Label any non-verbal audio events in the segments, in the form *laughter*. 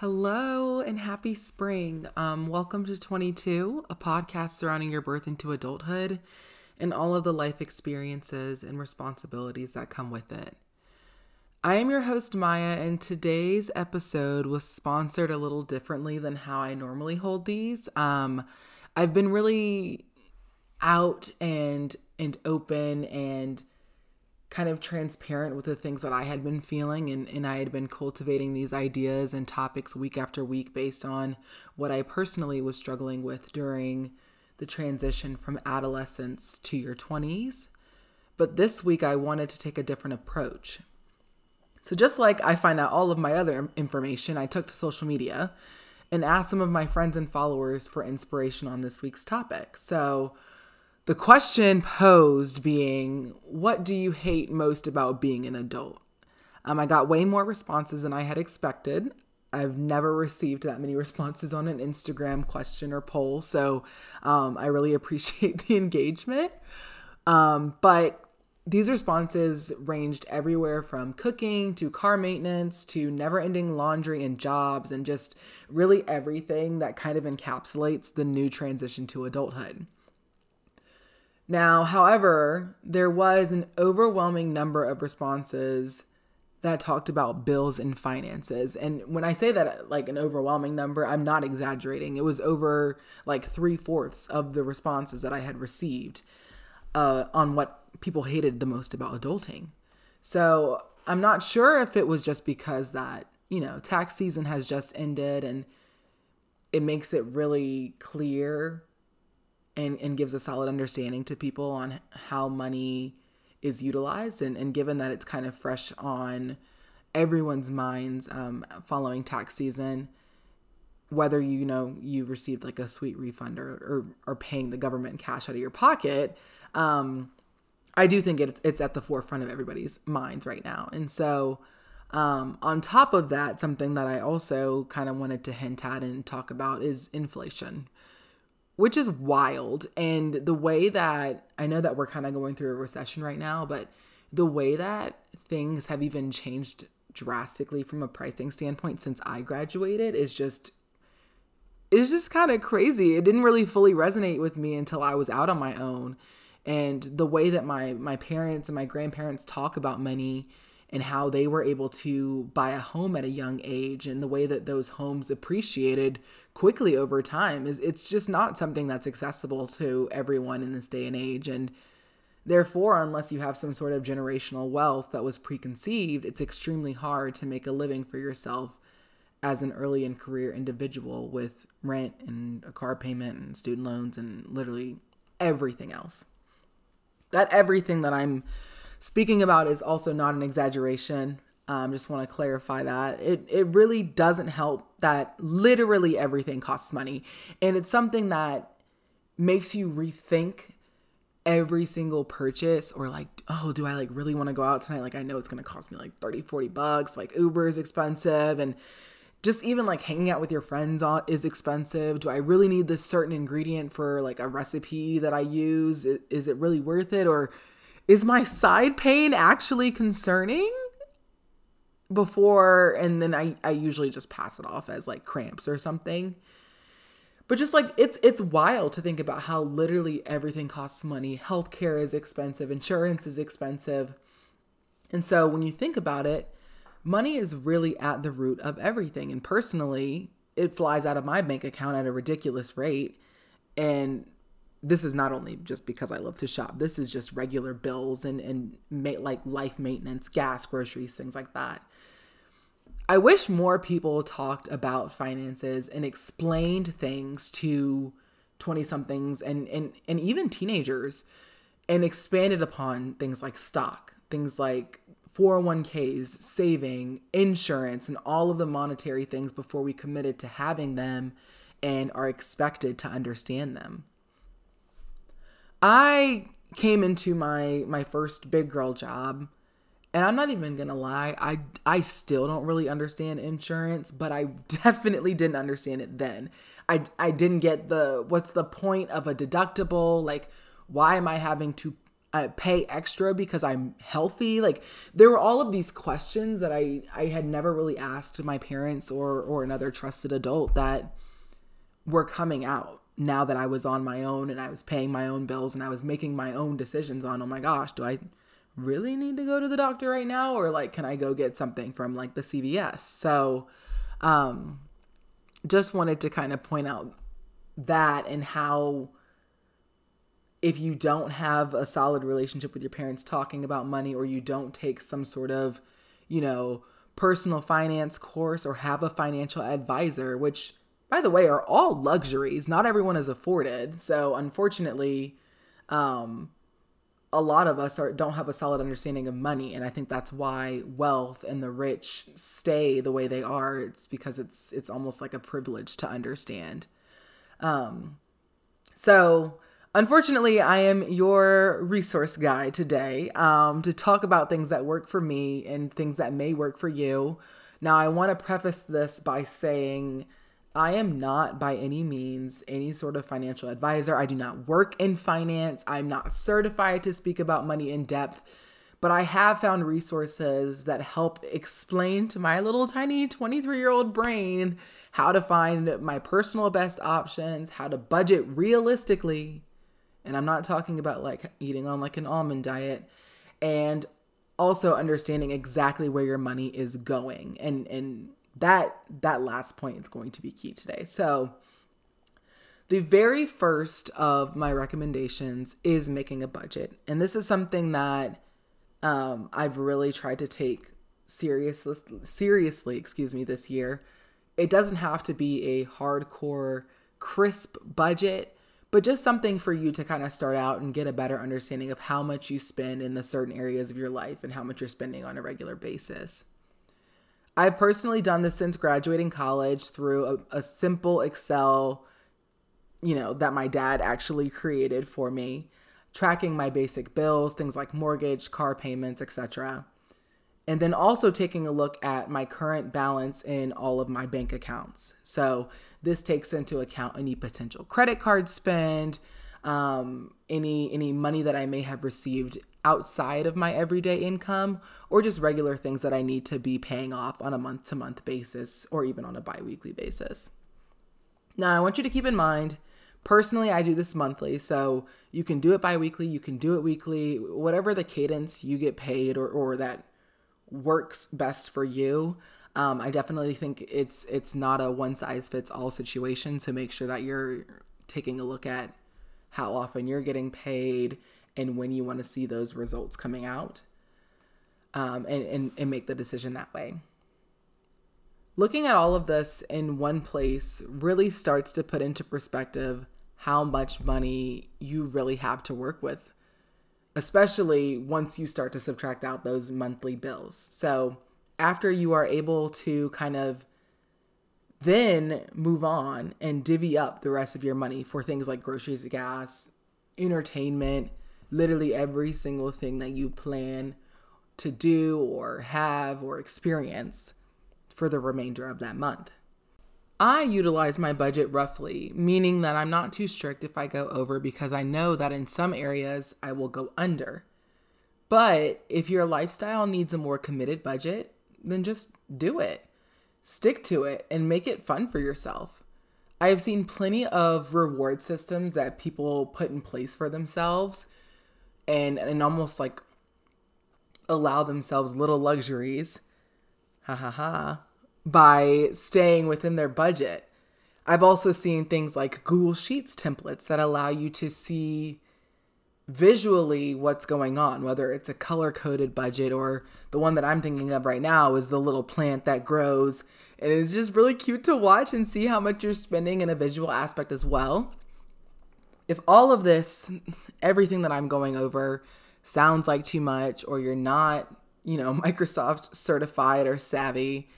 Hello and happy spring. Um, welcome to Twenty, Too, a podcast surrounding your birth into adulthood and all of the life experiences and responsibilities that come with it. I am your host, Maya, and today's episode was sponsored a little differently than how I normally hold these. Um, I've been really out and and open and kind of transparent with the things that I had been feeling and, and I had been cultivating these ideas and topics week after week based on what I personally was struggling with during the transition from adolescence to your 20s. But this week I wanted to take a different approach. So just like I find out all of my other information, I took to social media and asked some of my friends and followers for inspiration on this week's topic. So the question posed being, What do you hate most about being an adult? Um, I got way more responses than I had expected. I've never received that many *laughs* responses on an Instagram question or poll, so um, I really *laughs* appreciate the engagement. Um, but these responses ranged everywhere from cooking to car maintenance to never ending laundry and jobs, and just really everything that kind of encapsulates the new transition to adulthood. Now, however, there was an overwhelming number of responses that talked about bills and finances. And when I say that, like an overwhelming number, I'm not exaggerating. It was over like three fourths of the responses that I had received uh, on what people hated the most about adulting. So I'm not sure if it was just because that, you know, tax season has just ended and it makes it really clear and, and gives a solid understanding to people on how money is utilized. And, and given that it's kind of fresh on everyone's minds um, following tax season, whether you know you received like a sweet refund or, or, or paying the government cash out of your pocket, um, I do think it's, it's at the forefront of everybody's minds right now. And so, um, on top of that, something that I also kind of wanted to hint at and talk about is inflation which is wild. And the way that I know that we're kind of going through a recession right now, but the way that things have even changed drastically from a pricing standpoint since I graduated is just it's just kind of crazy. It didn't really fully resonate with me until I was out on my own. And the way that my my parents and my grandparents talk about money and how they were able to buy a home at a young age and the way that those homes appreciated quickly over time is it's just not something that's accessible to everyone in this day and age. And therefore unless you have some sort of generational wealth that was preconceived it's extremely hard to make a living for yourself as an early in career individual with rent and a car payment and student loans and literally everything else. That everything that i'm speaking about is also not an exaggeration. Um, just want to clarify that. It it really doesn't help that literally everything costs money, and it's something that makes you rethink every single purchase or like oh do i like really want to go out tonight? Like i know it's going to cost me like 30 40 bucks like uber is expensive and just even like hanging out with your friends is expensive. Do i really need this certain ingredient for like a recipe that i use? Is it really worth it? Or is my side pain actually concerning? Before, and then I, I usually just pass it off as like cramps or something. But just like it's it's wild to think about how literally everything costs money. Healthcare is expensive, insurance is expensive. And so when you think about it, money is really at the root of everything. And personally, it flies out of my bank account at a ridiculous rate. And this is not only just because I love to shop. This is just regular bills and and ma- like life maintenance, gas, groceries, things like that. I wish more people talked about finances and explained things to 20 somethings and, and and even teenagers and expanded upon things like stock, things like 401ks, saving, insurance, and all of the monetary things before we committed to having them and are expected to understand them. I came into my my first big girl job and I'm not even going to lie, I I still don't really understand insurance, but I *laughs* definitely didn't understand it then. I I didn't get the what's the point of a deductible? Like why am I having to I pay extra because I'm healthy? Like there were all of these questions that I I had never really asked my parents or or another trusted adult that were coming out now that I was on my own and I was paying my own bills and I was making my own decisions on, oh my gosh, do I really need to go to the doctor right now or like can I go get something from like the CVS? So um just wanted to kind of point out that and how if you don't have a solid relationship with your parents talking about money or you don't take some sort of, you know, personal finance course or have a financial advisor, which by the way are all luxuries, not everyone is afforded. So unfortunately, um a lot of us are don't have a solid understanding of money. And i think that's why wealth and the rich stay the way they are. It's because it's it's almost like a privilege to understand. Um so unfortunately i am your resource guy today um to talk about things that work for me and things that may work for you. Now i want to preface this by saying I am not by any means any sort of financial advisor. I do not work in finance. I'm not certified to speak about money in depth, but I have found resources that help explain to my little tiny 23 year old brain how to find my personal best options, how to budget realistically. And I'm not talking about like eating on like an almond diet and also understanding exactly where your money is going and and that that last point is going to be key today. So the very first of my recommendations is making a budget. And this is something that um, I've really tried to take seriously, seriously, excuse me, this year. It doesn't have to be a hardcore, crisp budget, but just something for you to kind of start out and get a better understanding of how much you spend in the certain areas of your life and how much you're spending on a regular basis. I've personally done this since graduating college through a, a simple Excel, you know, that my dad actually created for me, tracking my basic bills, things like mortgage, car payments, etc. And then also taking a look at my current balance in all of my bank accounts. So this takes into account any potential credit card spend, um, any any money that I may have received outside of my everyday income or just regular things that I need to be paying off on a month to month basis or even on a bi weekly basis. Now, I want you to keep in mind, personally, I do this monthly. So you can do it bi weekly, you can do it weekly, whatever the cadence you get paid or, or that works best for you. Um, I definitely think it's it's not a one size fits all situation. So make sure that you're taking a look at how often you're getting paid and when you want to see those results coming out um, and, and, and make the decision that way. Looking at all of this in one place really starts to put into perspective how much money you really have to work with, especially once you start to subtract out those monthly bills. So, after you are able to kind of then move on and divvy up the rest of your money for things like groceries, gas, entertainment, literally every single thing that you plan to do or have or experience for the remainder of that month. I utilize my budget roughly, meaning that I'm not too strict if I go over because I know that in some areas I will go under. But if your lifestyle needs a more committed budget, then just do it. Stick to it and make it fun for yourself. I have seen plenty of reward systems that people put in place for themselves and and almost like allow themselves little luxuries ha ha ha by staying within their budget. I've also seen things like Google Sheets templates that allow you to see visually what's going on, whether it's a color coded budget or the one that I'm thinking of right now is the little plant that grows. And it's just really cute to watch and see how much you're spending in a visual aspect as well if all of this, everything that I'm going over, sounds like too much, or you're not, you know, *laughs* Microsoft certified or savvy,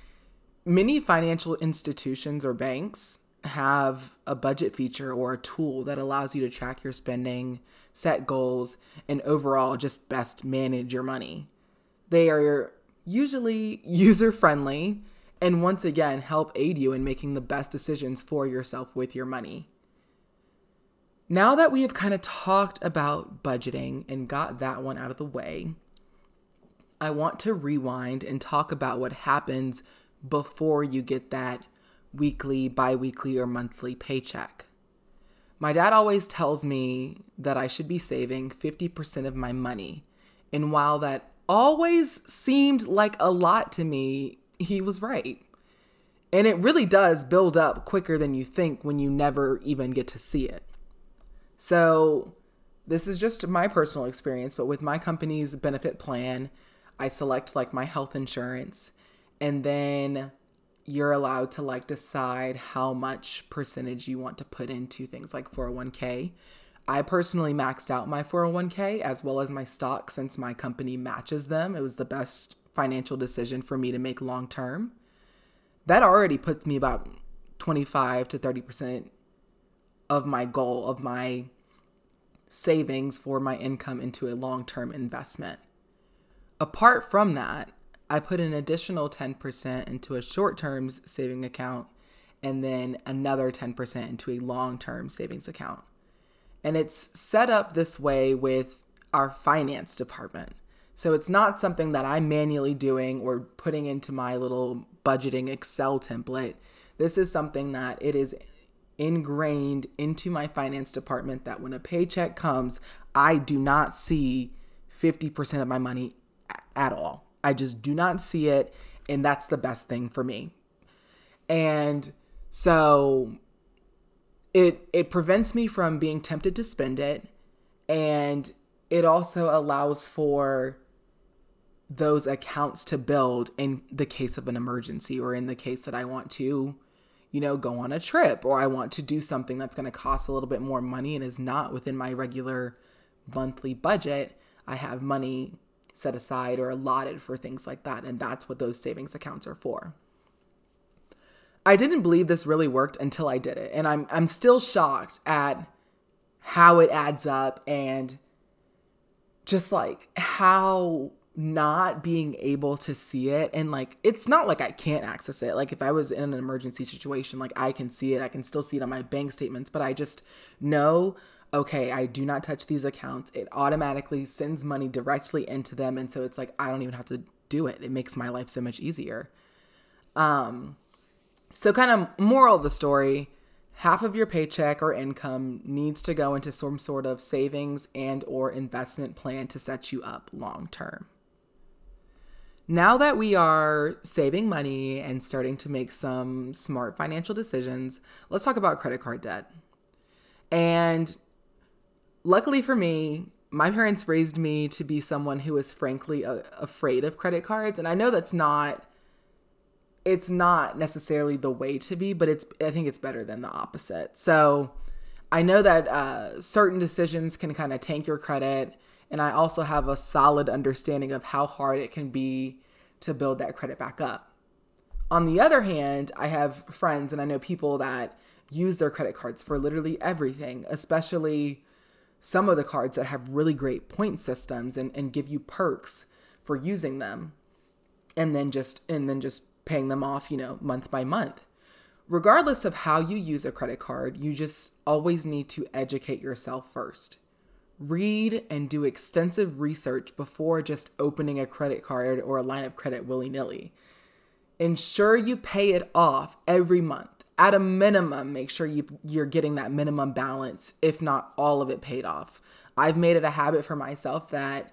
many financial institutions or banks have a budget feature or a tool that allows you to track your spending, set goals, and overall just best manage your money. They are usually user friendly and once again help aid you in making the best decisions for yourself with your money. Now that we have kind of talked about budgeting and got that one out of the way, I want to rewind and talk about what happens before you get that weekly, bi weekly, or monthly paycheck. My dad always tells me that I should be saving 50% of my money. And while that always seemed like a lot to me, he was right. And it really does build up quicker than you think when you never even get to see it. So, this is just my personal experience, but with my company's benefit plan, I select like my health insurance and then you're allowed to like decide how much percentage you want to put into things like 401k. I personally maxed out my 401k as well as my stock since my company matches them. It was the best financial decision for me to make long term. That already puts me about 25 to 30% of my goal of my savings for my income into a long term investment. Apart from that, I put an additional 10% into a short term saving account and then another 10% into a long term savings account. And it's set up this way with our finance department. So it's not something that I'm manually doing or putting into my little budgeting Excel template. This is something that it is ingrained into my finance department that when a paycheck comes, I do not see 50% of my money at all. I just do not see it. And that's the best thing for me. And so it it prevents me from being tempted to spend it and it also allows for those accounts to build in the case of an emergency or in the case that I want to you know go on a trip or I want to do something that's going to cost a little bit more money and is not within my regular monthly budget I have money set aside or allotted for things like that. And that's what those savings accounts are for. I didn't believe this really worked until I did it. And I'm, I'm still shocked at how it adds up and just like how not being able to see it and like it's not like I can't access it. Like if I was in an emergency situation, like I can see it. I can still see it on my bank statements, but I just know okay, I do not touch these accounts. It automatically sends money directly into them. And so it's like, I don't even have to do it. It makes my life so much easier. Um, so kind of moral of the story, half of your paycheck or income needs to go into some sort of savings and or investment plan to set you up long term. Now that we are saving money and starting to make some smart financial decisions, let's talk about credit card debt. And luckily for me, my parents raised me to be someone who is frankly a- afraid of credit cards. And I know that's not it's not necessarily the way to be, but it's I think it's better than the opposite. So I know that uh, certain decisions can kind of tank your credit, and I also have a solid understanding of how hard it can be to build that credit back up. On the other hand, I have friends and I know people that use their credit cards for literally everything, especially some of the cards that have really great point systems and, and give you perks for using them and then just and then just paying them off you know month by month. Regardless of how you use a credit card you just always need to educate yourself first. Read and do extensive research before just opening a credit card or a line of credit willy-nilly. Ensure you pay it off every month at a minimum, make sure you you're getting that minimum balance, if not all of it paid off. I've made it a habit for myself that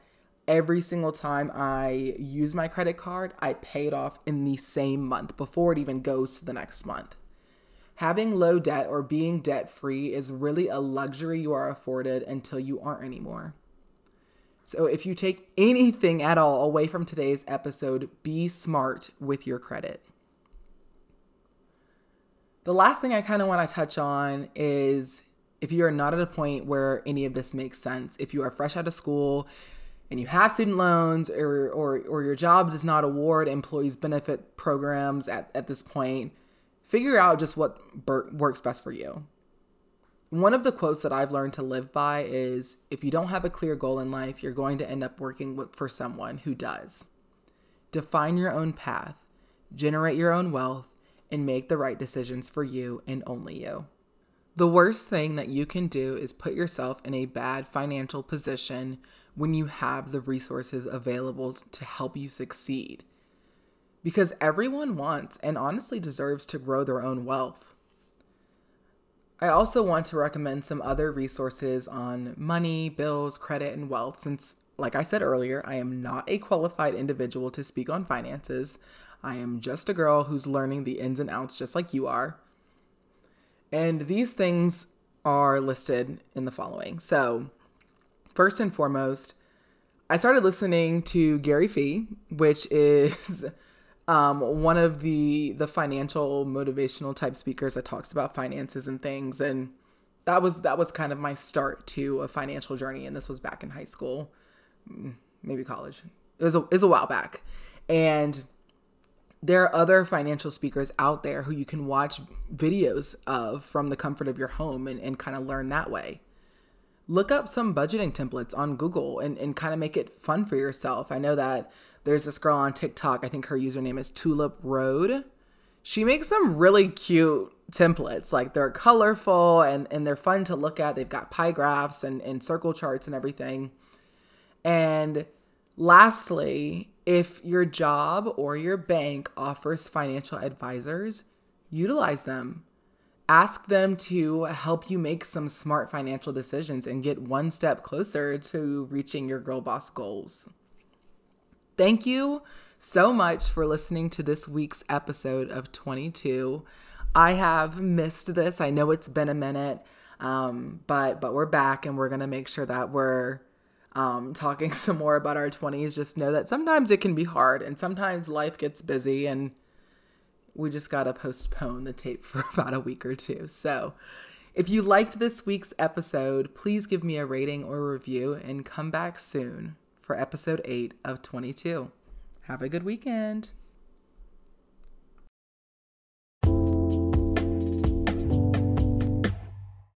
every single time I use my credit card, I pay it off in the same month before it even goes to the next month. Having low debt or being debt free is really a luxury you are afforded until you aren't anymore. So, if you take anything at all away from today's episode, be smart with your credit. The last thing I kind of want to touch on is if you are not at a point where any of this makes sense, if you are fresh out of school and you have student loans or, or, or your job does not award employees benefit programs at, at this point, figure out just what works best for you. One of the quotes that I've learned to live by is if you don't have a clear goal in life, you're going to end up working with, for someone who does. Define your own path, generate your own wealth, and make the right decisions for you and only you. The worst thing that you can do is put yourself in a bad financial position when you have the resources available to help you succeed. Because everyone wants and honestly deserves to grow their own wealth. I also want to recommend some other resources on money, bills, credit, and wealth since, like I said earlier, I am not a qualified individual to speak on finances. I am just a girl who's learning the ins and outs just like you are. And these things are listed in the following. So, first and foremost, I started listening to Gary Vee, which *laughs* is um, one of the the financial motivational type speakers that talks about finances and things. And that was that was kind of my start to a financial journey. And this was back in high school, mm, maybe college. It was a, it was a while back, and there are other financial speakers out there who you can watch videos of from the comfort of your home and, and kind of learn that way. Look up some budgeting templates on Google and, and kind of make it fun for yourself. I know that there's this girl on TikTok, I think her username is Tulip Road. She makes some really cute templates. Like they're colorful and, and they're fun to look at. They've got pie graphs and, and circle charts and everything. And lastly, if your job or your bank offers financial advisors, utilize them. Ask them to help you make some smart financial decisions and get one step closer to reaching your girl boss goals. Thank you so much for listening to this week's episode of Twenty, Too. I have missed this. I know it's been a minute, um, but but we're back and we're gonna make sure that we're um, talking *laughs* some more about our 20s, just know that sometimes it can be hard and sometimes life gets busy and we just got to postpone the tape *laughs* for about a week or two. So, if you liked this week's episode, please give me a rating or review and come back soon for episode 8 of Twenty, Too. Have a good weekend.